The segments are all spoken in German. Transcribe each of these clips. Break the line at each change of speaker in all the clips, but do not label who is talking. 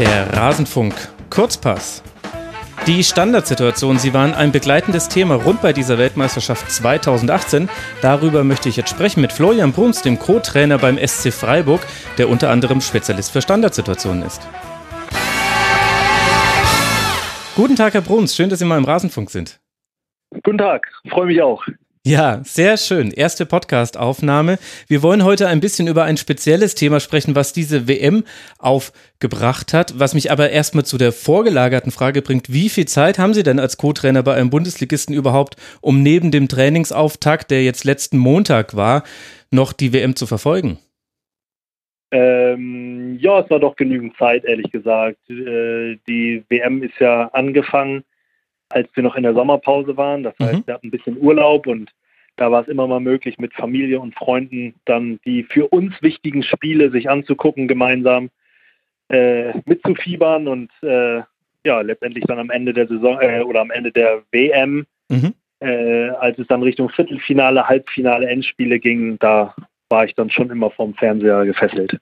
Der Rasenfunk Kurzpass. Die Standardsituation, sie waren ein begleitendes Thema rund bei dieser Weltmeisterschaft 2018. Darüber möchte ich jetzt sprechen mit Florian Bruns, dem Co-Trainer beim SC Freiburg, der unter anderem Spezialist für Standardsituationen ist. Guten Tag, Herr Bruns, schön, dass Sie mal im Rasenfunk sind.
Guten Tag, freue mich auch.
Ja, sehr schön. Erste Podcast-Aufnahme. Wir wollen heute ein bisschen über ein spezielles Thema sprechen, was diese WM aufgebracht hat, was mich aber erstmal zu der vorgelagerten Frage bringt, wie viel Zeit haben Sie denn als Co-Trainer bei einem Bundesligisten überhaupt, um neben dem Trainingsauftakt, der jetzt letzten Montag war, noch die WM zu verfolgen?
Ähm, ja, es war doch genügend Zeit, ehrlich gesagt. Äh, die WM ist ja angefangen als wir noch in der Sommerpause waren. Das heißt, mhm. wir hatten ein bisschen Urlaub und da war es immer mal möglich, mit Familie und Freunden dann die für uns wichtigen Spiele sich anzugucken, gemeinsam äh, mitzufiebern und äh, ja, letztendlich dann am Ende der Saison äh, oder am Ende der WM, mhm. Äh, als es dann Richtung Viertelfinale, Halbfinale, Endspiele ging, da war ich dann schon immer vom Fernseher gefesselt.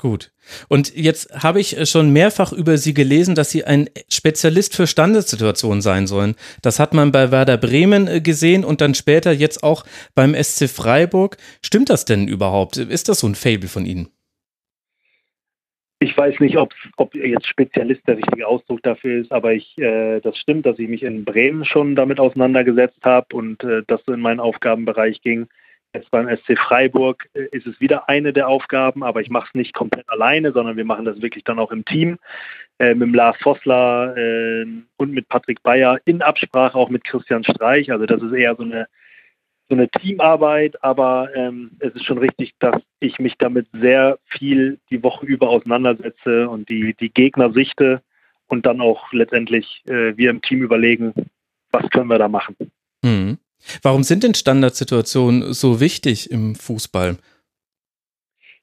Gut. Und jetzt habe ich schon mehrfach über Sie gelesen, dass Sie ein Spezialist für Standardsituationen sein sollen. Das hat man bei Werder Bremen äh, gesehen und dann später jetzt auch beim SC Freiburg. Stimmt das denn überhaupt? Ist das so ein Fable von Ihnen?
Ich weiß nicht, ob, ob jetzt Spezialist der richtige Ausdruck dafür ist, aber ich, äh, das stimmt, dass ich mich in Bremen schon damit auseinandergesetzt habe und äh, das so in meinen Aufgabenbereich ging. Jetzt beim SC Freiburg äh, ist es wieder eine der Aufgaben, aber ich mache es nicht komplett alleine, sondern wir machen das wirklich dann auch im Team äh, mit Lars Vossler äh, und mit Patrick Bayer in Absprache auch mit Christian Streich. Also das ist eher so eine so eine Teamarbeit, aber ähm, es ist schon richtig, dass ich mich damit sehr viel die Woche über auseinandersetze und die, die Gegner sichte und dann auch letztendlich äh, wir im Team überlegen, was können wir da machen.
Mhm. Warum sind denn Standardsituationen so wichtig im Fußball?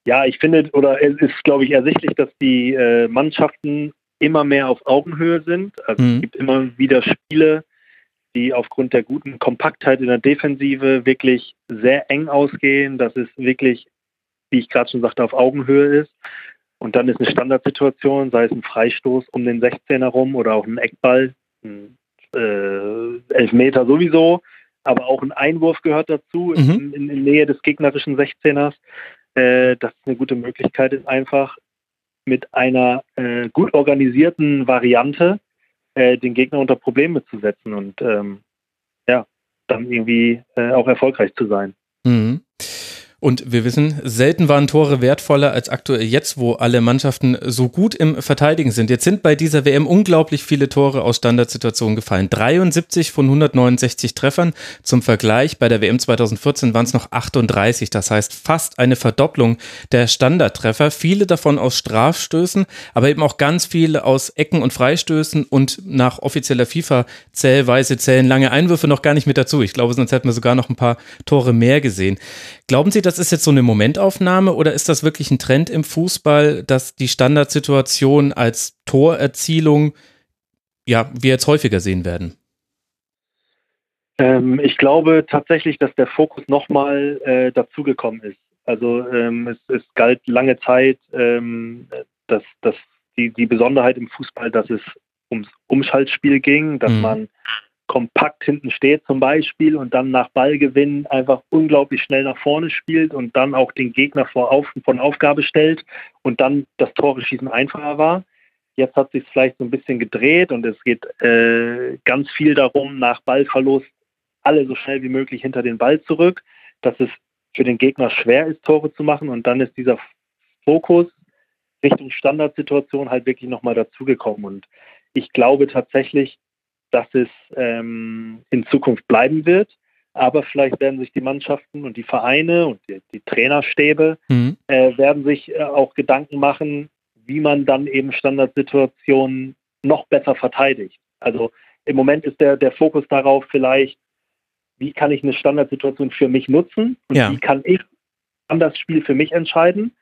Ja, ich finde, oder es ist, glaube ich, ersichtlich, dass die äh, Mannschaften immer mehr auf Augenhöhe sind. Also mhm. es gibt immer wieder Spiele, die aufgrund der guten Kompaktheit in der Defensive wirklich sehr eng ausgehen, dass es wirklich, wie ich gerade schon sagte, auf Augenhöhe ist. Und dann ist eine Standardsituation, sei es ein Freistoß um den 16er rum oder auch ein Eckball, ein äh, Elfmeter sowieso, aber auch ein Einwurf gehört dazu mhm. in, in, Nähe des gegnerischen 16ers. Äh, das ist eine gute Möglichkeit ist einfach mit einer äh, gut organisierten Variante äh, den Gegner unter Probleme zu setzen und ähm, ja, dann irgendwie äh, auch erfolgreich zu sein.
Mhm. Und wir wissen, selten waren Tore wertvoller als aktuell jetzt, wo alle Mannschaften so gut im Verteidigen sind. Jetzt sind bei dieser WM unglaublich viele Tore aus Standardsituationen gefallen. 73 von 169 Treffern. Zum Vergleich, bei der WM 2014 waren es noch 38. Das heißt fast eine Verdopplung der Standardtreffer. Viele davon aus Strafstößen, aber eben auch ganz viele aus Ecken und Freistößen und nach offizieller FIFA-Zählweise zählen lange Einwürfe noch gar nicht mit dazu. Ich glaube, sonst hätten wir sogar noch ein paar Tore mehr gesehen. Glauben Sie, das ist jetzt so eine Momentaufnahme oder ist das wirklich ein Trend im Fußball, dass die Standardsituation als Torerzielung, ja, wir jetzt häufiger sehen werden?
Ähm, ich glaube tatsächlich, dass der Fokus nochmal äh, dazugekommen ist. Also ähm, es, es, galt lange Zeit, ähm, dass, dass die, die Besonderheit im Fußball, dass es ums Umschaltspiel ging, dass mhm. man kompakt hinten steht zum Beispiel und dann nach Ballgewinn einfach unglaublich schnell nach vorne spielt und dann auch den Gegner vor auf, von Aufgabe stellt und dann das Tore schießen einfacher war. Jetzt hat sich vielleicht so ein bisschen gedreht und es geht äh, ganz viel darum, nach Ballverlust alle so schnell wie möglich hinter den Ball zurück, dass es für den Gegner schwer ist, Tore zu machen und dann ist dieser Fokus Richtung Standardsituation halt wirklich nochmal dazugekommen und ich glaube tatsächlich, dass es ähm, in Zukunft bleiben wird. Aber vielleicht werden sich die Mannschaften und die Vereine und die, die Trainerstäbe mhm. äh, werden sich äh, auch Gedanken machen, wie man dann eben Standardsituationen noch besser verteidigt. Also im Moment ist der, der Fokus darauf vielleicht, wie kann ich eine Standardsituation für mich nutzen und ja. wie kann ich an das Spiel für mich entscheiden.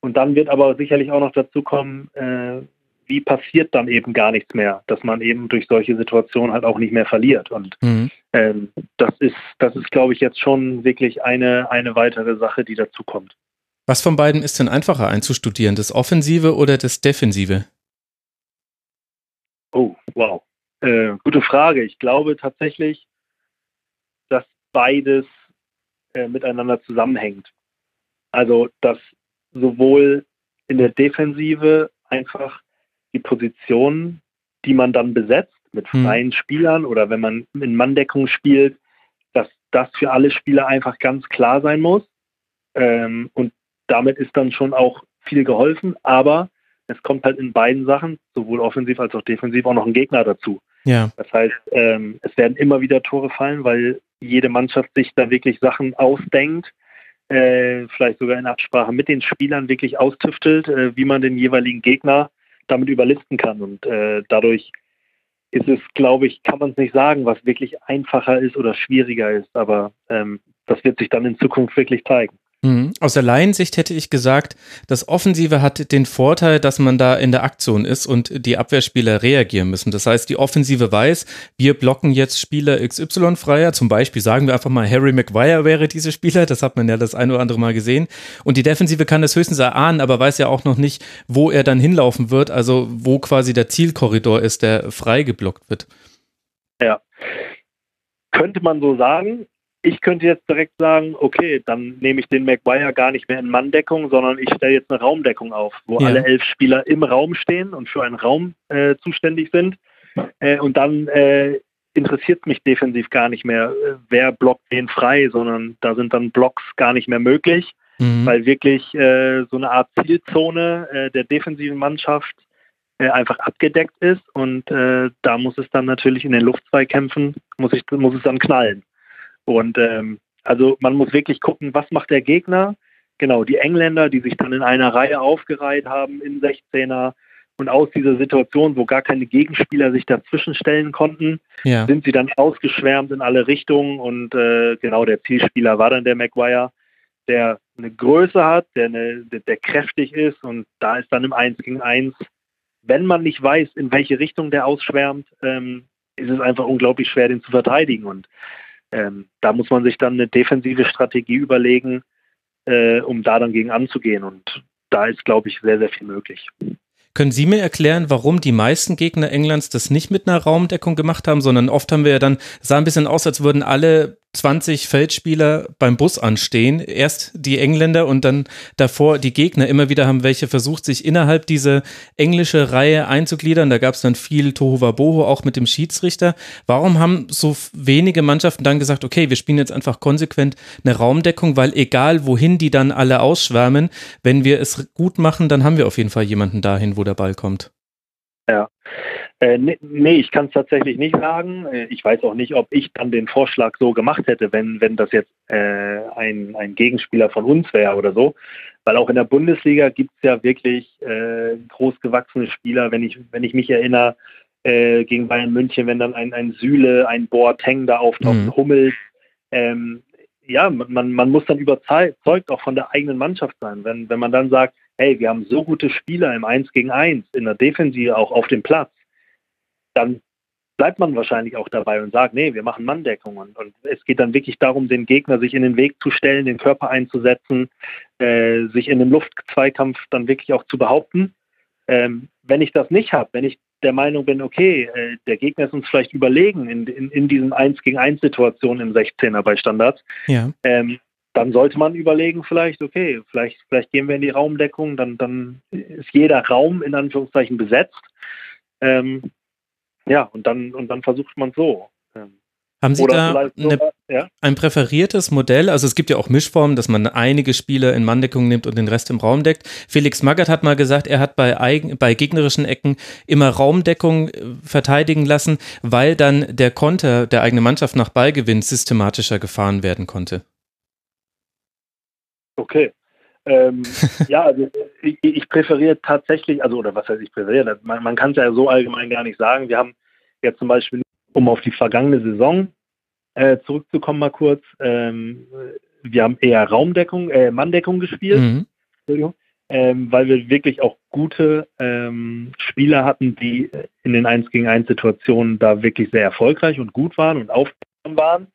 Und dann wird aber sicherlich auch noch dazu kommen, äh, wie passiert dann eben gar nichts mehr, dass man eben durch solche Situationen halt auch nicht mehr verliert. Und mhm. ähm, das ist, das ist, glaube ich, jetzt schon wirklich eine, eine weitere Sache, die dazu kommt.
Was von beiden ist denn einfacher einzustudieren, das Offensive oder das Defensive?
Wow. Äh, gute Frage. Ich glaube tatsächlich, dass beides äh, miteinander zusammenhängt. Also, dass sowohl in der Defensive einfach die Positionen, die man dann besetzt mit hm. freien hm. Spielern oder wenn man in Manndeckung spielt, dass das für alle Spieler einfach ganz klar sein muss. Ähm, und damit ist dann schon auch viel geholfen, aber es kommt halt in beiden Sachen, sowohl offensiv als auch defensiv, auch noch ein Gegner dazu. Ja. Das heißt, ähm, es werden immer wieder Tore fallen, weil jede Mannschaft sich da wirklich Sachen ausdenkt, äh, vielleicht sogar in Absprache mit den Spielern wirklich austüftelt, äh, wie man den jeweiligen Gegner damit überlisten kann. Und äh, dadurch ist es, glaube ich, kann man es nicht sagen, was wirklich einfacher ist oder schwieriger ist, aber ähm, das wird sich dann in Zukunft wirklich zeigen.
Mhm. Aus der Laiensicht hätte ich gesagt, das Offensive hat den Vorteil, dass man da in der Aktion ist und die Abwehrspieler reagieren müssen. Das heißt, die Offensive weiß, wir blocken jetzt Spieler XY freier. Zum Beispiel sagen wir einfach mal, Harry Maguire wäre diese Spieler. Das hat man ja das ein oder andere Mal gesehen. Und die Defensive kann das höchstens erahnen, aber weiß ja auch noch nicht, wo er dann hinlaufen wird. Also wo quasi der Zielkorridor ist, der frei geblockt wird.
Ja. Könnte man so sagen, ich könnte jetzt direkt sagen, okay, dann nehme ich den Maguire gar nicht mehr in Manndeckung, sondern ich stelle jetzt eine Raumdeckung auf, wo ja. alle elf Spieler im Raum stehen und für einen Raum äh, zuständig sind. Äh, und dann äh, interessiert mich defensiv gar nicht mehr, äh, wer blockt wen frei, sondern da sind dann Blocks gar nicht mehr möglich, mhm. weil wirklich äh, so eine Art Zielzone äh, der defensiven Mannschaft einfach abgedeckt ist und da muss es dann natürlich in den Luftzweikämpfen, muss, ich, muss es dann knallen. Und ähm, also man muss wirklich gucken, was macht der Gegner. Genau, die Engländer, die sich dann in einer Reihe aufgereiht haben in 16er und aus dieser Situation, wo gar keine Gegenspieler sich dazwischen stellen konnten, ja. sind sie dann ausgeschwärmt in alle Richtungen und äh, genau der Zielspieler war dann der Maguire, der eine Größe hat, der, eine, der, der kräftig ist und da ist dann im 1 gegen 1, wenn man nicht weiß, in welche Richtung der ausschwärmt, ähm, ist es einfach unglaublich schwer, den zu verteidigen. Und ähm, da muss man sich dann eine defensive Strategie überlegen, äh, um da dann gegen anzugehen. Und da ist, glaube ich, sehr, sehr viel möglich.
Können Sie mir erklären, warum die meisten Gegner Englands das nicht mit einer Raumdeckung gemacht haben, sondern oft haben wir ja dann, sah ein bisschen aus, als würden alle 20 Feldspieler beim Bus anstehen. Erst die Engländer und dann davor die Gegner. Immer wieder haben welche versucht, sich innerhalb dieser englische Reihe einzugliedern. Da gab es dann viel Tohuwabohu, auch mit dem Schiedsrichter. Warum haben so wenige Mannschaften dann gesagt, okay, wir spielen jetzt einfach konsequent eine Raumdeckung, weil egal wohin die dann alle ausschwärmen, wenn wir es gut machen, dann haben wir auf jeden Fall jemanden dahin, wo der Ball kommt.
Ja. Äh, nee, nee, ich kann es tatsächlich nicht sagen. Äh, ich weiß auch nicht, ob ich dann den Vorschlag so gemacht hätte, wenn, wenn das jetzt äh, ein, ein Gegenspieler von uns wäre oder so. Weil auch in der Bundesliga gibt es ja wirklich äh, großgewachsene Spieler, wenn ich, wenn ich mich erinnere, äh, gegen Bayern München, wenn dann ein, ein Süle, ein Boateng da auftaucht, mhm. Hummels. Ähm, ja, man, man muss dann überzeugt auch von der eigenen Mannschaft sein. Wenn, wenn man dann sagt, hey, wir haben so gute Spieler im 1 gegen 1, in der Defensive auch auf dem Platz, dann bleibt man wahrscheinlich auch dabei und sagt, nee, wir machen Manndeckung. Und, und es geht dann wirklich darum, den Gegner sich in den Weg zu stellen, den Körper einzusetzen, äh, sich in einem Luftzweikampf dann wirklich auch zu behaupten. Ähm, wenn ich das nicht habe, wenn ich der Meinung bin, okay, äh, der Gegner ist uns vielleicht überlegen in, in, in diesen 1 gegen 1 Situationen im 16er bei Standards, ja. ähm, dann sollte man überlegen, vielleicht, okay, vielleicht, vielleicht gehen wir in die Raumdeckung, dann, dann ist jeder Raum in Anführungszeichen besetzt. Ähm, ja, und dann, und dann versucht man so. Ähm,
haben Sie da eine, ja? ein präferiertes Modell? Also es gibt ja auch Mischformen, dass man einige Spieler in Manndeckung nimmt und den Rest im Raum deckt. Felix Magath hat mal gesagt, er hat bei, eigen, bei gegnerischen Ecken immer Raumdeckung äh, verteidigen lassen, weil dann der Konter der eigenen Mannschaft nach Ballgewinn systematischer gefahren werden konnte.
Okay. Ähm, ja, also ich, ich, präferiere tatsächlich, also oder was heißt ich präferiere, man, man kann es ja so allgemein gar nicht sagen. Wir haben jetzt zum Beispiel, um auf die vergangene Saison äh, zurückzukommen mal kurz, ähm, wir haben eher Raumdeckung, äh, Manndeckung gespielt, mhm. ähm, weil wir wirklich auch gute ähm, Spieler hatten, die in den 1 gegen 1 Situationen da wirklich sehr erfolgreich und gut waren und aufmerksam waren.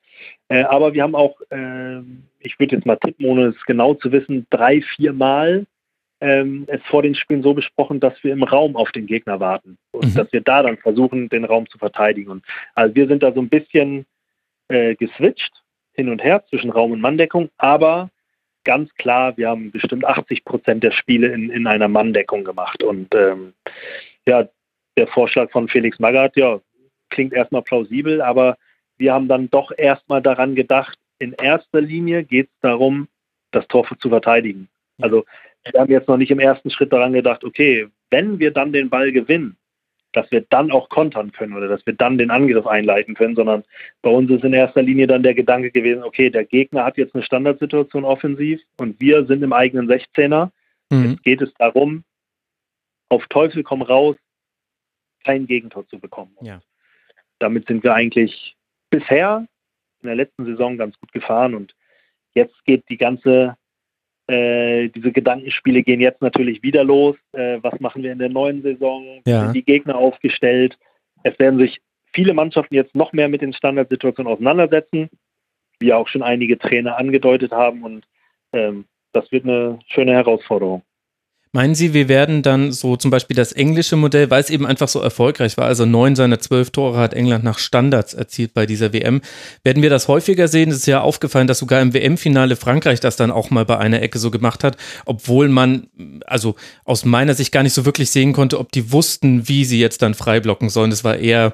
Äh, aber wir haben auch, äh, ich würde jetzt mal tippen, ohne es genau zu wissen, drei, vier Mal ähm, es vor den Spielen so besprochen, dass wir im Raum auf den Gegner warten und mhm. dass wir da dann versuchen, den Raum zu verteidigen. Und also wir sind da so ein bisschen äh, geswitcht hin und her zwischen Raum und Manndeckung, aber ganz klar, wir haben bestimmt 80 Prozent der Spiele in, in einer Manndeckung gemacht. Und ähm, ja, der Vorschlag von Felix Magath, ja, klingt erstmal plausibel, aber wir haben dann doch erstmal daran gedacht, in erster Linie geht es darum, das Tor zu verteidigen. Also wir haben jetzt noch nicht im ersten Schritt daran gedacht, okay, wenn wir dann den Ball gewinnen, dass wir dann auch kontern können oder dass wir dann den Angriff einleiten können, sondern bei uns ist in erster Linie dann der Gedanke gewesen, okay, der Gegner hat jetzt eine Standardsituation offensiv und wir sind im eigenen 16er. Mhm. Jetzt geht es darum, auf Teufel komm raus, kein Gegentor zu bekommen. Ja. Damit sind wir eigentlich bisher in der letzten Saison ganz gut gefahren und jetzt geht die ganze äh, diese Gedankenspiele gehen jetzt natürlich wieder los. Äh, was machen wir in der neuen Saison? Ja. sind die Gegner aufgestellt? Es werden sich viele Mannschaften jetzt noch mehr mit den Standardsituationen auseinandersetzen, wie auch schon einige Trainer angedeutet haben. Und ähm, das wird eine schöne Herausforderung.
Meinen Sie, wir werden dann so zum Beispiel das englische Modell, weil es eben einfach so erfolgreich war, also neun seiner zwölf Tore hat England nach Standards erzielt bei dieser WM, werden wir das häufiger sehen? Es ist ja aufgefallen, dass sogar im WM-Finale Frankreich das dann auch mal bei einer Ecke so gemacht hat, obwohl man, also aus meiner Sicht gar nicht so wirklich sehen konnte, ob die wussten, wie sie jetzt dann frei blocken sollen. Das war eher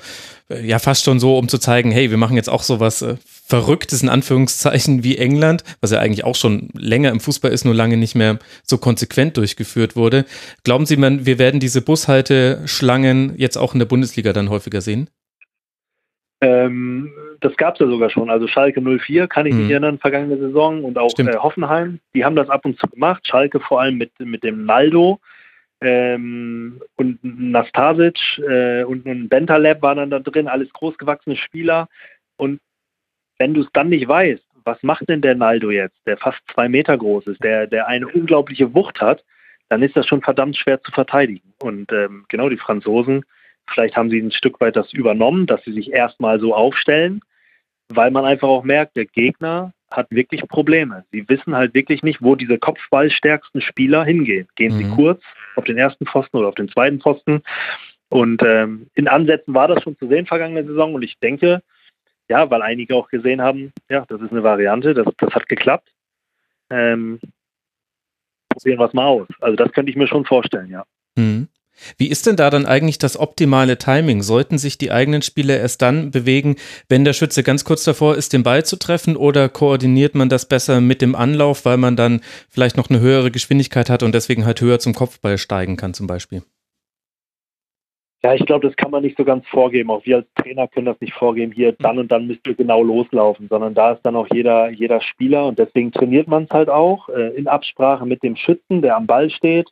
äh, ja fast schon so, um zu zeigen, hey, wir machen jetzt auch sowas äh, Verrücktes in Anführungszeichen wie England, was ja eigentlich auch schon länger im Fußball ist, nur lange nicht mehr so konsequent durchgeführt wurde. Glauben Sie, man, wir werden diese Bushalteschlangen jetzt auch in der Bundesliga dann häufiger sehen?
Ähm, das gab es ja sogar schon. Also Schalke 04 kann ich mich mhm. erinnern, vergangene Saison und auch äh, Hoffenheim. Die haben das ab und zu gemacht. Schalke vor allem mit, mit dem Naldo ähm, und Nastasic äh, und ein Bentaleb waren dann da drin, alles großgewachsene Spieler. Und wenn du es dann nicht weißt, was macht denn der Naldo jetzt, der fast zwei Meter groß ist, der, der eine unglaubliche Wucht hat, dann ist das schon verdammt schwer zu verteidigen. Und ähm, genau die Franzosen, vielleicht haben sie ein Stück weit das übernommen, dass sie sich erstmal so aufstellen, weil man einfach auch merkt, der Gegner hat wirklich Probleme. Sie wissen halt wirklich nicht, wo diese kopfballstärksten Spieler hingehen. Gehen mhm. sie kurz auf den ersten Pfosten oder auf den zweiten Pfosten? Und ähm, in Ansätzen war das schon zu sehen vergangene Saison und ich denke, ja, weil einige auch gesehen haben, ja, das ist eine Variante, das, das hat geklappt. Ähm, probieren wir es mal aus. Also das könnte ich mir schon vorstellen, ja.
Mhm. Wie ist denn da dann eigentlich das optimale Timing? Sollten sich die eigenen Spieler erst dann bewegen, wenn der Schütze ganz kurz davor ist, den Ball zu treffen oder koordiniert man das besser mit dem Anlauf, weil man dann vielleicht noch eine höhere Geschwindigkeit hat und deswegen halt höher zum Kopfball steigen kann zum Beispiel?
Ja, ich glaube, das kann man nicht so ganz vorgeben. Auch wir als Trainer können das nicht vorgeben, hier dann und dann müsst ihr genau loslaufen, sondern da ist dann auch jeder, jeder Spieler und deswegen trainiert man es halt auch äh, in Absprache mit dem Schützen, der am Ball steht,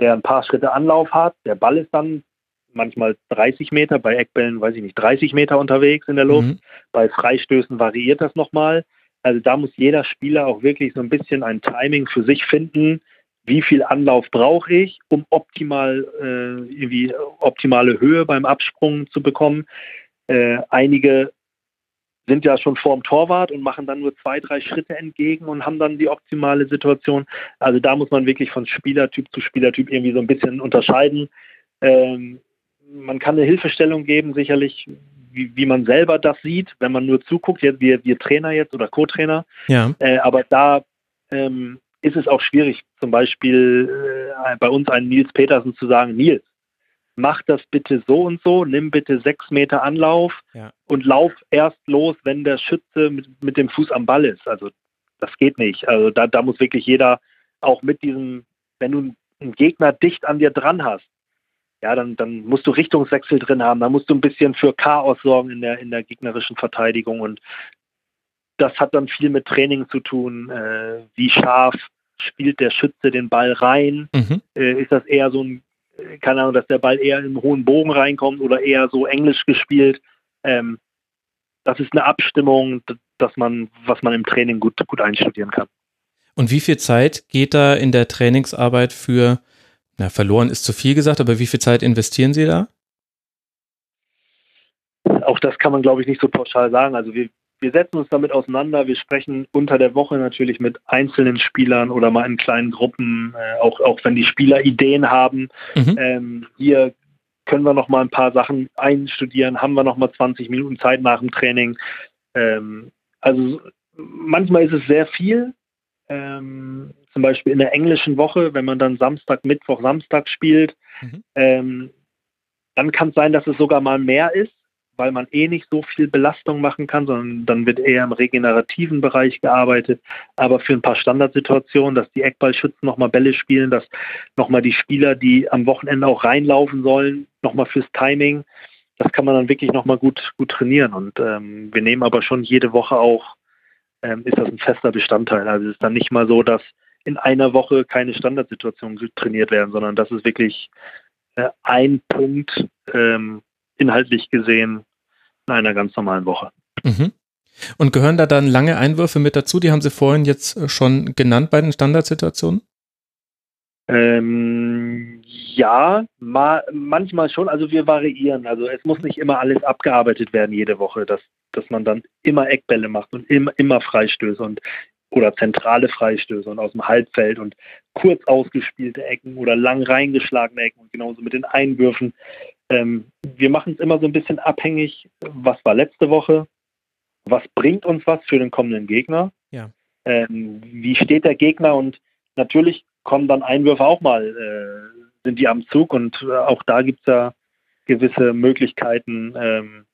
der ein paar Schritte Anlauf hat. Der Ball ist dann manchmal 30 Meter, bei Eckbällen, weiß ich nicht, 30 Meter unterwegs in der Luft. Mhm. Bei Freistößen variiert das nochmal. Also da muss jeder Spieler auch wirklich so ein bisschen ein Timing für sich finden, wie viel Anlauf brauche ich, um optimal äh, irgendwie optimale Höhe beim Absprung zu bekommen. Äh, einige sind ja schon vorm Torwart und machen dann nur zwei, drei Schritte entgegen und haben dann die optimale Situation. Also da muss man wirklich von Spielertyp zu Spielertyp irgendwie so ein bisschen unterscheiden. Ähm, man kann eine Hilfestellung geben, sicherlich, wie, wie, man selber das sieht, wenn man nur zuguckt, jetzt, wir, wir Trainer jetzt oder Co-Trainer. Ja. Äh, aber da ähm, ist es auch schwierig, zum Beispiel äh, bei uns einen Nils Petersen zu sagen, Nils, mach das bitte so und so, nimm bitte sechs Meter Anlauf ja. und lauf erst los, wenn der Schütze mit, mit, dem Fuß am Ball ist. Also das geht nicht. Also da, da muss wirklich jeder auch mit diesem, wenn du einen Gegner dicht an dir dran hast, ja, dann, dann musst du Richtungswechsel drin haben, dann musst du ein bisschen für Chaos sorgen in der, in der gegnerischen Verteidigung und das hat dann viel mit Training zu tun, äh, wie scharf spielt der Schütze den Ball rein, mhm. äh, ist das eher so ein, äh, keine Ahnung, dass der Ball eher im hohen Bogen reinkommt oder eher so englisch gespielt. Ähm, das ist eine Abstimmung, dass man, was man im Training gut, gut einstudieren kann.
Und wie viel Zeit geht da in der Trainingsarbeit für, na, verloren ist zu viel gesagt, aber wie viel Zeit investieren Sie da?
Auch das kann man, glaube ich, nicht so pauschal sagen. Also wir, wir setzen uns damit auseinander. Wir sprechen unter der Woche natürlich mit einzelnen Spielern oder mal in kleinen Gruppen, äh, auch, auch wenn die Spieler Ideen haben. Mhm. Ähm, hier können wir noch mal ein paar Sachen einstudieren, haben wir noch mal 20 Minuten Zeit nach dem Training. Ähm, also manchmal ist es sehr viel. Ähm, zum Beispiel in der englischen Woche, wenn man dann Samstag, Mittwoch, Samstag spielt, mhm. ähm, dann kann es sein, dass es sogar mal mehr ist, weil man eh nicht so viel Belastung machen kann, sondern dann wird eher im regenerativen Bereich gearbeitet. Aber für ein paar Standardsituationen, dass die Eckballschützen nochmal Bälle spielen, dass nochmal die Spieler, die am Wochenende auch reinlaufen sollen, nochmal fürs Timing, das kann man dann wirklich nochmal gut, gut trainieren. Und ähm, wir nehmen aber schon jede Woche auch, ähm, ist das ein fester Bestandteil. Also es ist dann nicht mal so, dass in einer Woche keine Standardsituationen trainiert werden, sondern das ist wirklich äh, ein Punkt ähm, inhaltlich gesehen in einer ganz normalen Woche.
Mhm. Und gehören da dann lange Einwürfe mit dazu? Die haben Sie vorhin jetzt äh, schon genannt bei den Standardsituationen?
Ähm, ja, ma manchmal schon. Also wir variieren. Also es muss nicht immer alles abgearbeitet werden jede Woche, dass, dass man dann immer Eckbälle macht und immer, immer Freistöße und oder zentrale Freistöße und aus dem Halbfeld und kurz ausgespielte Ecken oder lang reingeschlagene Ecken und genauso mit den Einwürfen. Ähm, wir machen es immer so ein bisschen abhängig, was war letzte Woche, was bringt uns was für den kommenden Gegner, ja. ähm, wie steht der Gegner und natürlich kommen dann Einwürfe auch mal, äh, sind die am Zug und äh, auch da gibt es ja gewisse Möglichkeiten, ähm,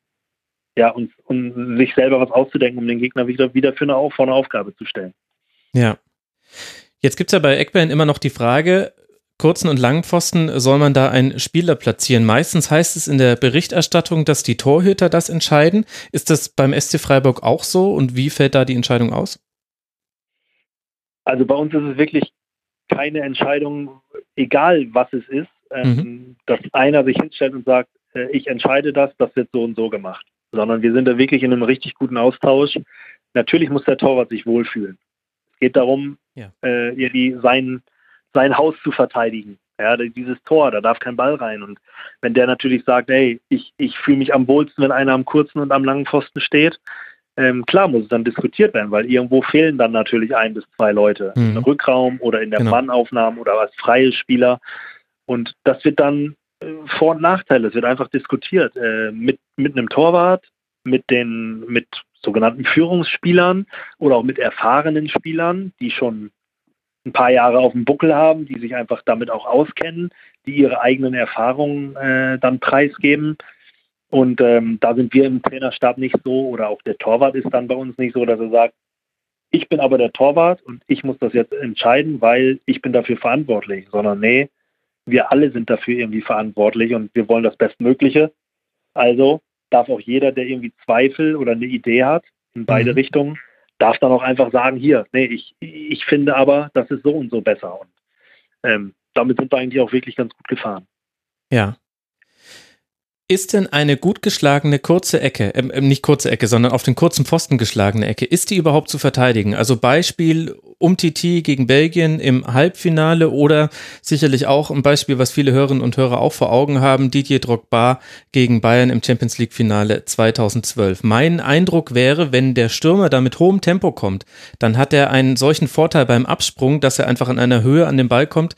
ja, und, um sich selber was auszudenken, um den Gegner wieder, wieder für eine, vor eine Aufgabe zu stellen.
Ja. Jetzt gibt es ja bei Eckbällen immer noch die Frage, kurzen und langen Pfosten soll man da einen Spieler platzieren. Meistens heißt es in der Berichterstattung, dass die Torhüter das entscheiden. Ist das beim SC Freiburg auch so und wie fällt da die Entscheidung aus?
Also bei uns ist es wirklich keine Entscheidung, egal was es ist, ähm, mhm. dass einer sich hinstellt und sagt, äh, ich entscheide das, das wird so und so gemacht sondern wir sind da wirklich in einem richtig guten Austausch. Natürlich muss der Torwart sich wohlfühlen. Es geht darum, ja. äh, irgendwie sein, sein Haus zu verteidigen. Ja, dieses Tor, da darf kein Ball rein. Und wenn der natürlich sagt, hey, ich, ich fühle mich am wohlsten, wenn einer am kurzen und am langen Pfosten steht, ähm, klar muss es dann diskutiert werden, weil irgendwo fehlen dann natürlich ein bis zwei Leute mhm. im Rückraum oder in der genau. Mannaufnahme oder als freie Spieler. Und das wird dann vor- und Nachteile. Es wird einfach diskutiert äh, mit, mit einem Torwart, mit den mit sogenannten Führungsspielern oder auch mit erfahrenen Spielern, die schon ein paar Jahre auf dem Buckel haben, die sich einfach damit auch auskennen, die ihre eigenen Erfahrungen äh, dann preisgeben. Und ähm, da sind wir im Trainerstab nicht so oder auch der Torwart ist dann bei uns nicht so, dass er sagt, ich bin aber der Torwart und ich muss das jetzt entscheiden, weil ich bin dafür verantwortlich, sondern nee, wir alle sind dafür irgendwie verantwortlich und wir wollen das Bestmögliche. Also darf auch jeder, der irgendwie Zweifel oder eine Idee hat, in beide mhm. Richtungen, darf dann auch einfach sagen, hier, nee, ich, ich finde aber, das ist so und so besser. Und ähm, damit sind wir eigentlich auch wirklich ganz gut gefahren.
Ja. Ist denn eine gut geschlagene kurze Ecke, äh, nicht kurze Ecke, sondern auf den kurzen Pfosten geschlagene Ecke, ist die überhaupt zu verteidigen? Also Beispiel Umtiti gegen Belgien im Halbfinale oder sicherlich auch ein Beispiel, was viele Hörerinnen und Hörer auch vor Augen haben, Didier Drogba gegen Bayern im Champions League Finale 2012. Mein Eindruck wäre, wenn der Stürmer da mit hohem Tempo kommt, dann hat er einen solchen Vorteil beim Absprung, dass er einfach in einer Höhe an den Ball kommt,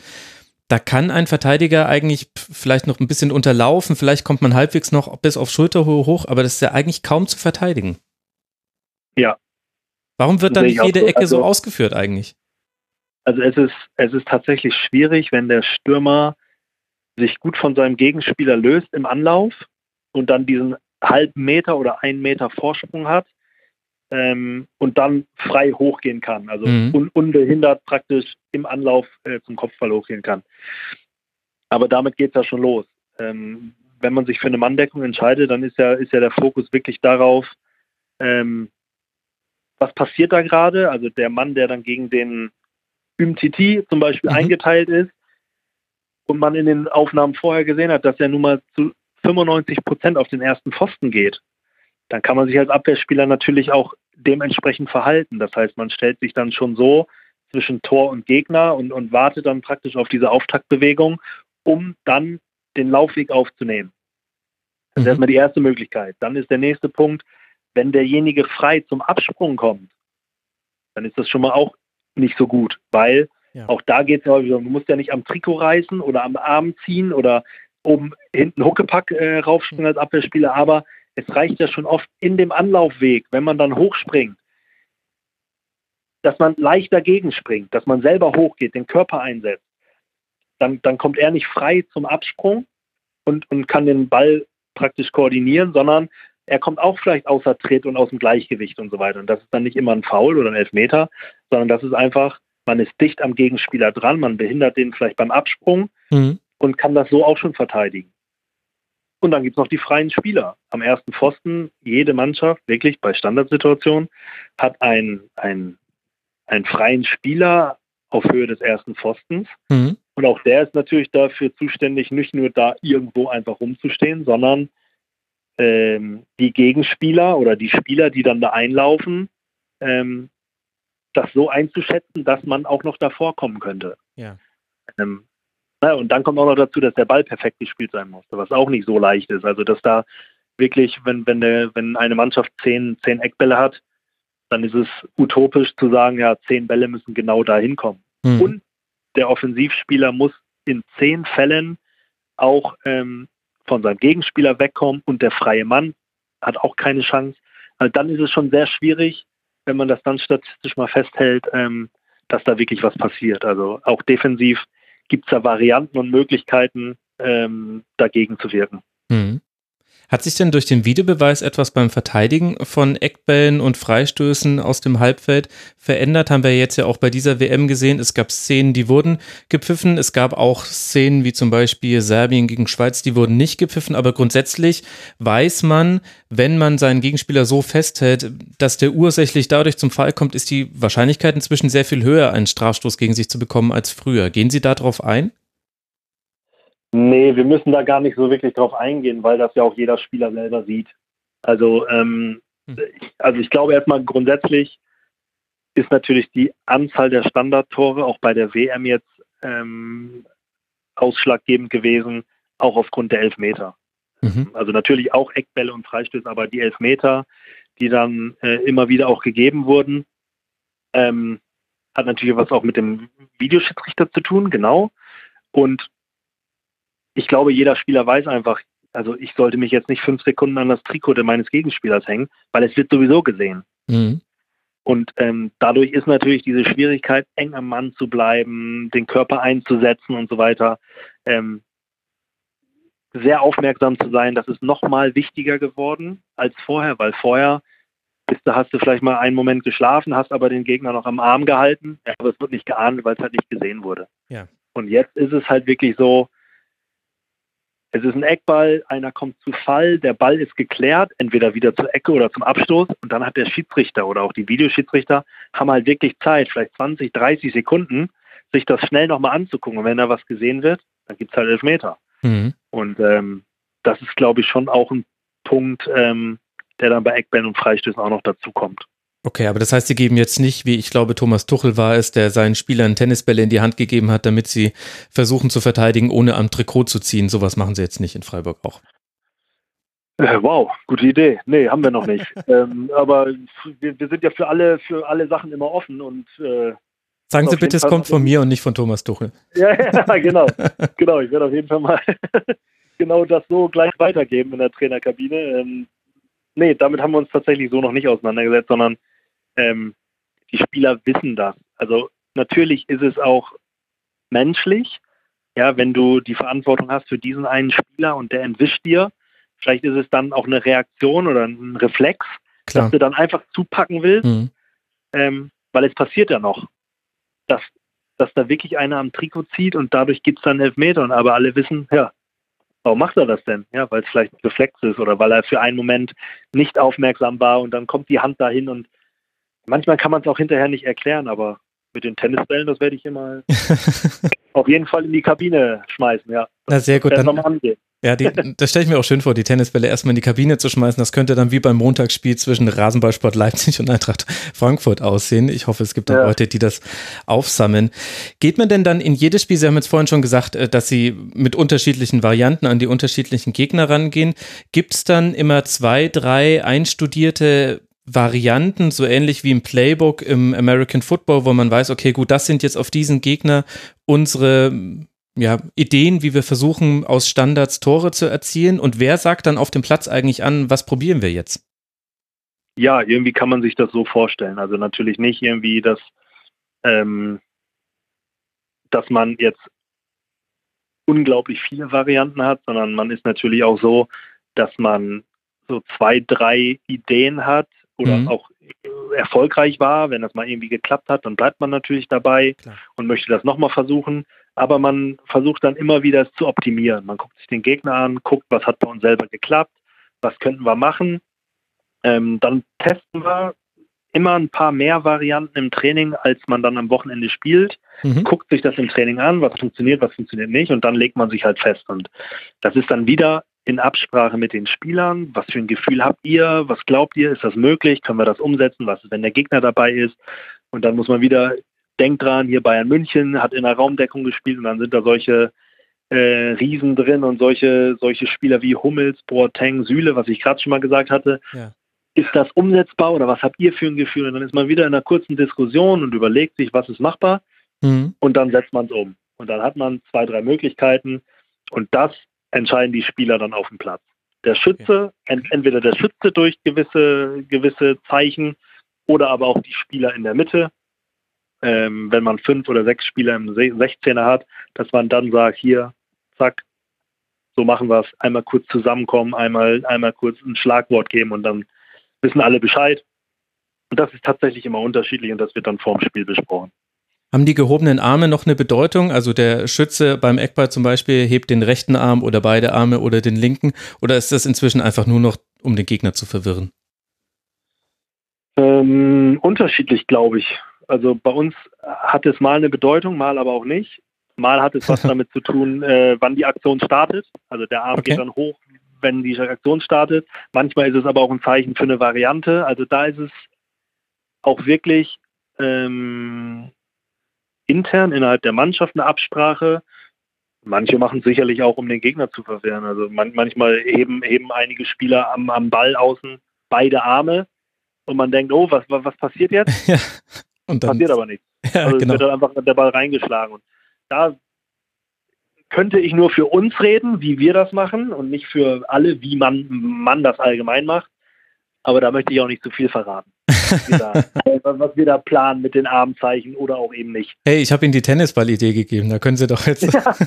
da kann ein Verteidiger eigentlich vielleicht noch ein bisschen unterlaufen, vielleicht kommt man halbwegs noch bis auf Schulterhöhe hoch, aber das ist ja eigentlich kaum zu verteidigen.
Ja.
Warum wird dann nicht jede so. Ecke also, so ausgeführt eigentlich?
Also es ist, es ist tatsächlich schwierig, wenn der Stürmer sich gut von seinem Gegenspieler löst im Anlauf und dann diesen halben Meter oder einen Meter Vorsprung hat ähm, und dann frei hochgehen kann, also mhm. un unbehindert praktisch im Anlauf äh, zum Kopfball hochgehen kann. Aber damit geht es ja schon los. Ähm, wenn man sich für eine Manndeckung entscheidet, dann ist ja, ist ja der Fokus wirklich darauf, ähm, was passiert da gerade? Also der Mann, der dann gegen den Umtiti zum Beispiel mhm. eingeteilt ist und man in den Aufnahmen vorher gesehen hat, dass er nun mal zu 95 Prozent auf den ersten Pfosten geht, dann kann man sich als Abwehrspieler natürlich auch dementsprechend verhalten. Das heißt, man stellt sich dann schon so zwischen Tor und Gegner und, und wartet dann praktisch auf diese Auftaktbewegung, um dann den Laufweg aufzunehmen. Das ist mhm. erstmal die erste Möglichkeit. Dann ist der nächste Punkt, wenn derjenige frei zum Absprung kommt, dann ist das schon mal auch nicht so gut, weil ja. auch da geht es ja häufig du musst ja nicht am Trikot reißen oder am Arm ziehen oder oben hinten Huckepack äh, raufspringen als Abwehrspieler, aber es reicht ja schon oft in dem Anlaufweg, wenn man dann hochspringt, dass man leicht dagegen springt, dass man selber hochgeht, den Körper einsetzt. Dann, dann kommt er nicht frei zum Absprung und, und kann den Ball praktisch koordinieren, sondern er kommt auch vielleicht außer Tritt und aus dem Gleichgewicht und so weiter. Und das ist dann nicht immer ein Foul oder ein Elfmeter, sondern das ist einfach, man ist dicht am Gegenspieler dran, man behindert den vielleicht beim Absprung mhm. und kann das so auch schon verteidigen. Und dann gibt es noch die freien Spieler. Am ersten Pfosten, jede Mannschaft, wirklich bei Standardsituationen, hat einen, einen, einen freien Spieler auf Höhe des ersten Pfostens. Mhm. Und auch der ist natürlich dafür zuständig, nicht nur da irgendwo einfach rumzustehen, sondern ähm, die Gegenspieler oder die Spieler, die dann da einlaufen, ähm, das so einzuschätzen, dass man auch noch davor kommen könnte. Ja. Ähm, na, und dann kommt auch noch dazu, dass der Ball perfekt gespielt sein muss, was auch nicht so leicht ist. Also dass da wirklich, wenn, wenn, der, wenn eine Mannschaft zehn, zehn Eckbälle hat, dann ist es utopisch zu sagen, ja, zehn Bälle müssen genau da hinkommen. Mhm. Und der Offensivspieler muss in zehn Fällen auch ähm, von seinem Gegenspieler wegkommen und der freie Mann hat auch keine Chance. Also dann ist es schon sehr schwierig, wenn man das dann statistisch mal festhält, ähm, dass da wirklich was passiert. Also auch defensiv gibt es da Varianten und Möglichkeiten, ähm, dagegen zu wirken. Mhm.
Hat sich denn durch den Videobeweis etwas beim Verteidigen von Eckbällen und Freistößen aus dem Halbfeld verändert? Haben wir jetzt ja auch bei dieser WM gesehen. Es gab Szenen, die wurden gepfiffen. Es gab auch Szenen wie zum Beispiel Serbien gegen Schweiz, die wurden nicht gepfiffen. Aber grundsätzlich weiß man, wenn man seinen Gegenspieler so festhält, dass der ursächlich dadurch zum Fall kommt, ist die Wahrscheinlichkeit inzwischen sehr viel höher, einen Strafstoß gegen sich zu bekommen als früher. Gehen Sie darauf ein?
Nee, wir müssen da gar nicht so wirklich drauf eingehen, weil das ja auch jeder Spieler selber sieht. Also, ähm, hm. also ich glaube erstmal grundsätzlich ist natürlich die Anzahl der Standardtore auch bei der WM jetzt ähm, ausschlaggebend gewesen, auch aufgrund der Elfmeter. Mhm. Also natürlich auch Eckbälle und Freistöße, aber die Elfmeter, die dann äh, immer wieder auch gegeben wurden, ähm, hat natürlich was auch mit dem Videoschiedsrichter zu tun, genau. Und ich glaube, jeder Spieler weiß einfach, also ich sollte mich jetzt nicht fünf Sekunden an das Trikot meines Gegenspielers hängen, weil es wird sowieso gesehen. Mhm. Und ähm, dadurch ist natürlich diese Schwierigkeit, eng am Mann zu bleiben, den Körper einzusetzen und so weiter, ähm, sehr aufmerksam zu sein. Das ist noch mal wichtiger geworden als vorher, weil vorher bist du, hast du vielleicht mal einen Moment geschlafen, hast aber den Gegner noch am Arm gehalten, aber es wird nicht geahnt, weil es halt nicht gesehen wurde. Ja. Und jetzt ist es halt wirklich so, es ist ein Eckball, einer kommt zu Fall, der Ball ist geklärt, entweder wieder zur Ecke oder zum Abstoß und dann hat der Schiedsrichter oder auch die Videoschiedsrichter haben halt wirklich Zeit, vielleicht 20, 30 Sekunden, sich das schnell nochmal anzugucken. Und wenn da was gesehen wird, dann gibt es halt Elfmeter. Mhm. Und ähm, das ist, glaube ich, schon auch ein Punkt, ähm, der dann bei Eckbällen und Freistößen auch noch dazu kommt.
Okay, aber das heißt, Sie geben jetzt nicht, wie ich glaube, Thomas Tuchel war es, der seinen Spielern Tennisbälle in die Hand gegeben hat, damit sie versuchen zu verteidigen, ohne am Trikot zu ziehen. Sowas machen Sie jetzt nicht in Freiburg auch.
Äh, wow, gute Idee. Nee, haben wir noch nicht. ähm, aber wir, wir, sind ja für alle, für alle Sachen immer offen und äh,
Sagen Sie bitte, es kommt von mir und nicht von Thomas Tuchel.
Ja, ja genau. genau, ich werde auf jeden Fall mal genau das so gleich weitergeben in der Trainerkabine. Ähm, nee, damit haben wir uns tatsächlich so noch nicht auseinandergesetzt, sondern ähm, die Spieler wissen das. Also natürlich ist es auch menschlich, ja, wenn du die Verantwortung hast für diesen einen Spieler und der entwischt dir, vielleicht ist es dann auch eine Reaktion oder ein Reflex, Klar. dass du dann einfach zupacken willst, mhm. ähm, weil es passiert ja noch, dass, dass da wirklich einer am Trikot zieht und dadurch gibt es dann Elfmeter und aber alle wissen, ja, warum macht er das denn? Ja, weil es vielleicht ein Reflex ist oder weil er für einen Moment nicht aufmerksam war und dann kommt die Hand dahin und Manchmal kann man es auch hinterher nicht erklären, aber mit den Tennisbällen, das werde ich immer auf jeden Fall in die Kabine schmeißen, ja.
Na sehr gut, dann, Ja, die, das stelle ich mir auch schön vor, die Tennisbälle erstmal in die Kabine zu schmeißen. Das könnte dann wie beim Montagsspiel zwischen Rasenballsport Leipzig und Eintracht Frankfurt aussehen. Ich hoffe, es gibt auch ja. Leute, die das aufsammeln. Geht man denn dann in jedes Spiel, Sie haben jetzt vorhin schon gesagt, äh, dass Sie mit unterschiedlichen Varianten an die unterschiedlichen Gegner rangehen. Gibt es dann immer zwei, drei einstudierte Varianten, so ähnlich wie im Playbook im American Football, wo man weiß, okay, gut, das sind jetzt auf diesen Gegner unsere ja, Ideen, wie wir versuchen, aus Standards Tore zu erzielen? Und wer sagt dann auf dem Platz eigentlich an, was probieren wir jetzt?
Ja, irgendwie kann man sich das so vorstellen. Also natürlich nicht irgendwie, dass, ähm, dass man jetzt unglaublich viele Varianten hat, sondern man ist natürlich auch so, dass man so zwei, drei Ideen hat oder mhm. auch erfolgreich war. Wenn das mal irgendwie geklappt hat, dann bleibt man natürlich dabei Klar. und möchte das nochmal versuchen aber man versucht dann immer wieder es zu optimieren. Man guckt sich den Gegner an, guckt, was hat bei uns selber geklappt, was könnten wir machen. Ähm, dann testen wir immer ein paar mehr Varianten im Training, als man dann am Wochenende spielt. Mhm. Guckt sich das im Training an, was funktioniert, was funktioniert nicht und dann legt man sich halt fest. Und das ist dann wieder in Absprache mit den Spielern. Was für ein Gefühl habt ihr? Was glaubt ihr? Ist das möglich? Können wir das umsetzen? Was ist, wenn der Gegner dabei ist? Und dann muss man wieder denkt dran, hier Bayern München hat in der Raumdeckung gespielt und dann sind da solche äh, Riesen drin und solche, solche Spieler wie Hummels, Boateng, Süle, was ich gerade schon mal gesagt hatte. Ja. Ist das umsetzbar oder was habt ihr für ein Gefühl? Und dann ist man wieder in einer kurzen Diskussion und überlegt sich, was ist machbar mhm. und dann setzt man es um. Und dann hat man zwei, drei Möglichkeiten und das entscheiden die Spieler dann auf dem Platz. Der Schütze, ent entweder der Schütze durch gewisse, gewisse Zeichen oder aber auch die Spieler in der Mitte ähm, wenn man fünf oder sechs Spieler im 16er hat, dass man dann sagt, hier, zack, so machen wir es, einmal kurz zusammenkommen, einmal, einmal kurz ein Schlagwort geben und dann wissen alle Bescheid. Und das ist tatsächlich immer unterschiedlich und das wird dann vorm Spiel besprochen.
Haben die gehobenen Arme noch eine Bedeutung? Also der Schütze beim Eckball zum Beispiel hebt den rechten Arm oder beide Arme oder den linken? Oder ist das inzwischen einfach nur noch, um den Gegner zu verwirren?
Ähm, unterschiedlich, glaube ich. Also bei uns hat es mal eine Bedeutung, mal aber auch nicht. Mal hat es was damit zu tun, äh, wann die Aktion startet. Also der Arm okay. geht dann hoch, wenn die Aktion startet. Manchmal ist es aber auch ein Zeichen für eine Variante. Also da ist es auch wirklich ähm, intern innerhalb der Mannschaft eine Absprache. Manche machen es sicherlich auch, um den Gegner zu verwehren. Also man, manchmal heben, heben einige Spieler am, am Ball außen beide Arme und man denkt, oh, was, was, was passiert jetzt? Ja. Und dann, Passiert aber nichts. Ja, also genau. wird dann einfach der Ball reingeschlagen. Und da könnte ich nur für uns reden, wie wir das machen und nicht für alle, wie man, man das allgemein macht. Aber da möchte ich auch nicht zu viel verraten. Was wir da planen mit den Armzeichen oder auch eben nicht.
Hey, ich habe Ihnen die Tennisball-Idee gegeben, da können Sie doch jetzt. Ja.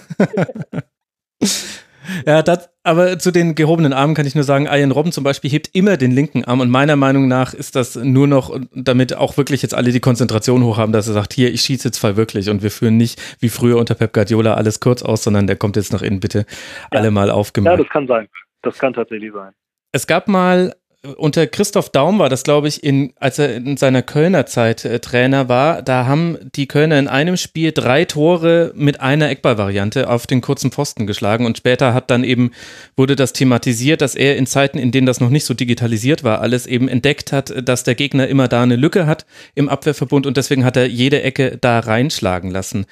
Ja, das, aber zu den gehobenen Armen kann ich nur sagen, Ian Robben zum Beispiel hebt immer den linken Arm und meiner Meinung nach ist das nur noch, damit auch wirklich jetzt alle die Konzentration hoch haben, dass er sagt, hier, ich schieße jetzt voll wirklich und wir führen nicht wie früher unter Pep Guardiola alles kurz aus, sondern der kommt jetzt nach innen bitte ja. alle mal aufgemacht. Ja,
das kann sein. Das kann tatsächlich sein.
Es gab mal unter Christoph Daum war das, glaube ich, in, als er in seiner Kölner Zeit äh, Trainer war, da haben die Kölner in einem Spiel drei Tore mit einer Eckballvariante auf den kurzen Pfosten geschlagen und später hat dann eben, wurde das thematisiert, dass er in Zeiten, in denen das noch nicht so digitalisiert war, alles eben entdeckt hat, dass der Gegner immer da eine Lücke hat im Abwehrverbund und deswegen hat er jede Ecke da reinschlagen lassen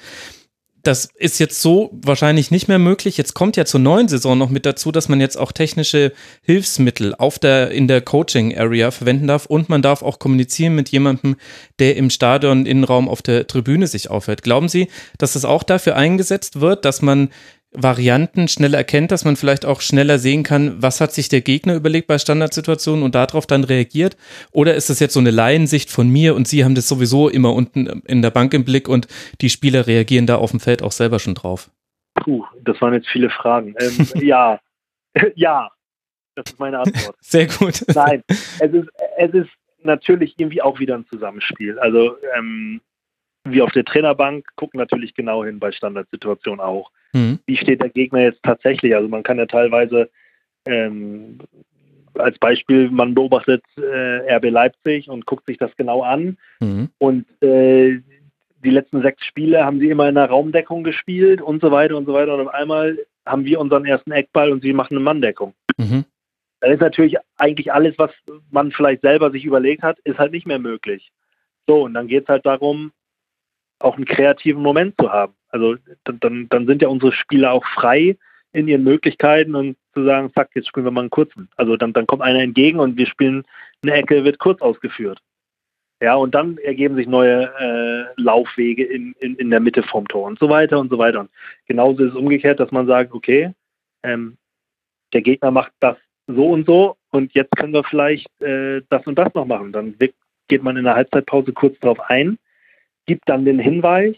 das ist jetzt so wahrscheinlich nicht mehr möglich. Jetzt kommt ja zur neuen Saison noch mit dazu, dass man jetzt auch technische Hilfsmittel auf der, in der Coaching Area verwenden darf und man darf auch kommunizieren mit jemandem, der im Stadion Innenraum auf der Tribüne sich aufhält. Glauben Sie, dass das auch dafür eingesetzt wird, dass man Varianten schneller erkennt, dass man vielleicht auch schneller sehen kann, was hat sich der Gegner überlegt bei Standardsituationen und darauf dann reagiert? Oder ist das jetzt so eine Laiensicht von mir und Sie haben das sowieso immer unten in der Bank im Blick und die Spieler reagieren da auf dem Feld auch selber schon drauf?
Puh, das waren jetzt viele Fragen. Ähm, ja, ja, das ist meine Antwort.
Sehr gut.
Nein, es ist, es ist natürlich irgendwie auch wieder ein Zusammenspiel. Also ähm, wir auf der Trainerbank gucken natürlich genau hin bei Standardsituationen auch. Mhm. Wie steht der Gegner jetzt tatsächlich? Also man kann ja teilweise ähm, als Beispiel, man beobachtet äh, RB Leipzig und guckt sich das genau an mhm. und äh, die letzten sechs Spiele haben sie immer in der Raumdeckung gespielt und so weiter und so weiter. Und auf einmal haben wir unseren ersten Eckball und sie machen eine Manndeckung. Mhm. Dann ist natürlich eigentlich alles, was man vielleicht selber sich überlegt hat, ist halt nicht mehr möglich. So, und dann geht es halt darum, auch einen kreativen Moment zu haben. Also dann, dann sind ja unsere Spieler auch frei in ihren Möglichkeiten und zu sagen, fuck, jetzt spielen wir mal einen kurzen. Also dann, dann kommt einer entgegen und wir spielen eine Ecke, wird kurz ausgeführt. Ja, und dann ergeben sich neue äh, Laufwege in, in, in der Mitte vom Tor und so weiter und so weiter. Und genauso ist es umgekehrt, dass man sagt, okay, ähm, der Gegner macht das so und so und jetzt können wir vielleicht äh, das und das noch machen. Dann geht man in der Halbzeitpause kurz darauf ein, gibt dann den Hinweis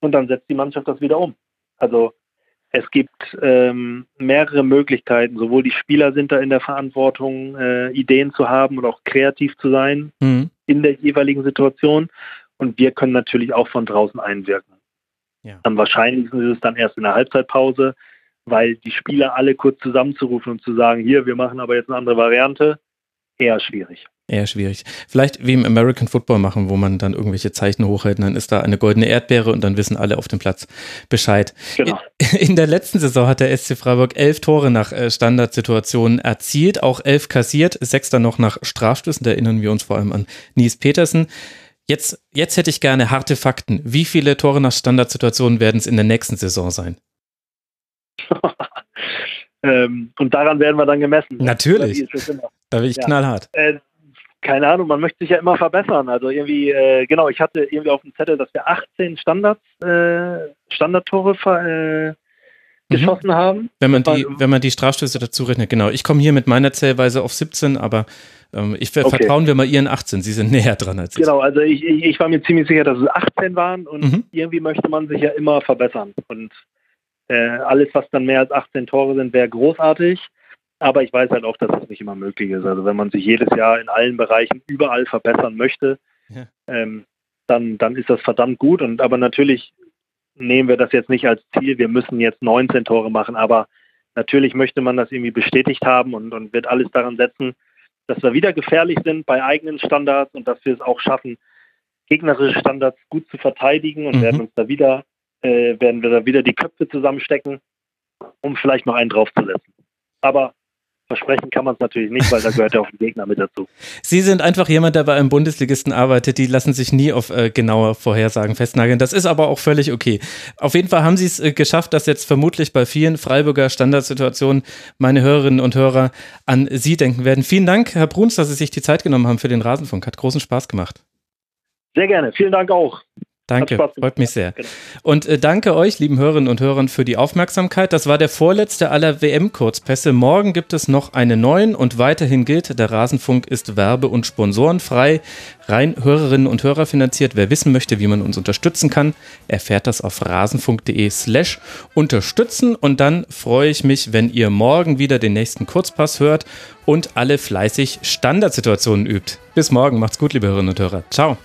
und dann setzt die Mannschaft das wieder um. Also es gibt ähm, mehrere Möglichkeiten. Sowohl die Spieler sind da in der Verantwortung, äh, Ideen zu haben und auch kreativ zu sein mhm. in der jeweiligen Situation. Und wir können natürlich auch von draußen einwirken. Ja. Am wahrscheinlichsten ist es dann erst in der Halbzeitpause, weil die Spieler alle kurz zusammenzurufen und zu sagen, hier, wir machen aber jetzt eine andere Variante, eher schwierig.
Eher schwierig. Vielleicht wie im American Football machen, wo man dann irgendwelche Zeichen hochhält und dann ist da eine goldene Erdbeere und dann wissen alle auf dem Platz Bescheid. Genau. In der letzten Saison hat der SC Freiburg elf Tore nach äh, Standardsituationen erzielt, auch elf kassiert, sechs dann noch nach Strafstößen. Da erinnern wir uns vor allem an Nies Petersen. Jetzt, jetzt hätte ich gerne harte Fakten. Wie viele Tore nach Standardsituationen werden es in der nächsten Saison sein?
ähm, und daran werden wir dann gemessen.
Natürlich. Da bin ich ja. knallhart. Äh,
keine Ahnung, man möchte sich ja immer verbessern. Also irgendwie, äh, genau, ich hatte irgendwie auf dem Zettel, dass wir 18 Standards, äh, Standardtore äh, mhm. geschossen mhm. haben.
Wenn man die, wenn man die Strafstöße dazu rechnet, genau. Ich komme hier mit meiner Zählweise auf 17, aber ähm, ich okay. vertrauen wir mal Ihren 18. Sie sind näher dran als
ich. Genau, also ich, ich, ich, war mir ziemlich sicher, dass es 18 waren und mhm. irgendwie möchte man sich ja immer verbessern. Und äh, alles, was dann mehr als 18 Tore sind, wäre großartig. Aber ich weiß halt auch, dass das nicht immer möglich ist. Also wenn man sich jedes Jahr in allen Bereichen überall verbessern möchte, ja. ähm, dann, dann ist das verdammt gut. Und aber natürlich nehmen wir das jetzt nicht als Ziel, wir müssen jetzt 19 Tore machen, aber natürlich möchte man das irgendwie bestätigt haben und, und wird alles daran setzen, dass wir wieder gefährlich sind bei eigenen Standards und dass wir es auch schaffen, gegnerische Standards gut zu verteidigen und mhm. werden uns da wieder, äh, werden wir da wieder die Köpfe zusammenstecken, um vielleicht noch einen draufzusetzen. Aber Versprechen kann man es natürlich nicht, weil da gehört ja auch ein Gegner mit dazu.
Sie sind einfach jemand, der bei einem Bundesligisten arbeitet. Die lassen sich nie auf äh, genaue Vorhersagen festnageln. Das ist aber auch völlig okay. Auf jeden Fall haben Sie es äh, geschafft, dass jetzt vermutlich bei vielen Freiburger Standardsituationen meine Hörerinnen und Hörer an Sie denken werden. Vielen Dank, Herr Bruns, dass Sie sich die Zeit genommen haben für den Rasenfunk. Hat großen Spaß gemacht.
Sehr gerne. Vielen Dank auch.
Danke, freut mich sehr. Genau. Und äh, danke euch, lieben Hörerinnen und Hörern, für die Aufmerksamkeit. Das war der vorletzte aller WM-Kurzpässe. Morgen gibt es noch einen neuen und weiterhin gilt, der Rasenfunk ist werbe- und sponsorenfrei, rein Hörerinnen und Hörer finanziert. Wer wissen möchte, wie man uns unterstützen kann, erfährt das auf rasenfunk.de slash unterstützen. Und dann freue ich mich, wenn ihr morgen wieder den nächsten Kurzpass hört und alle fleißig Standardsituationen übt. Bis morgen, macht's gut, liebe Hörerinnen und Hörer. Ciao.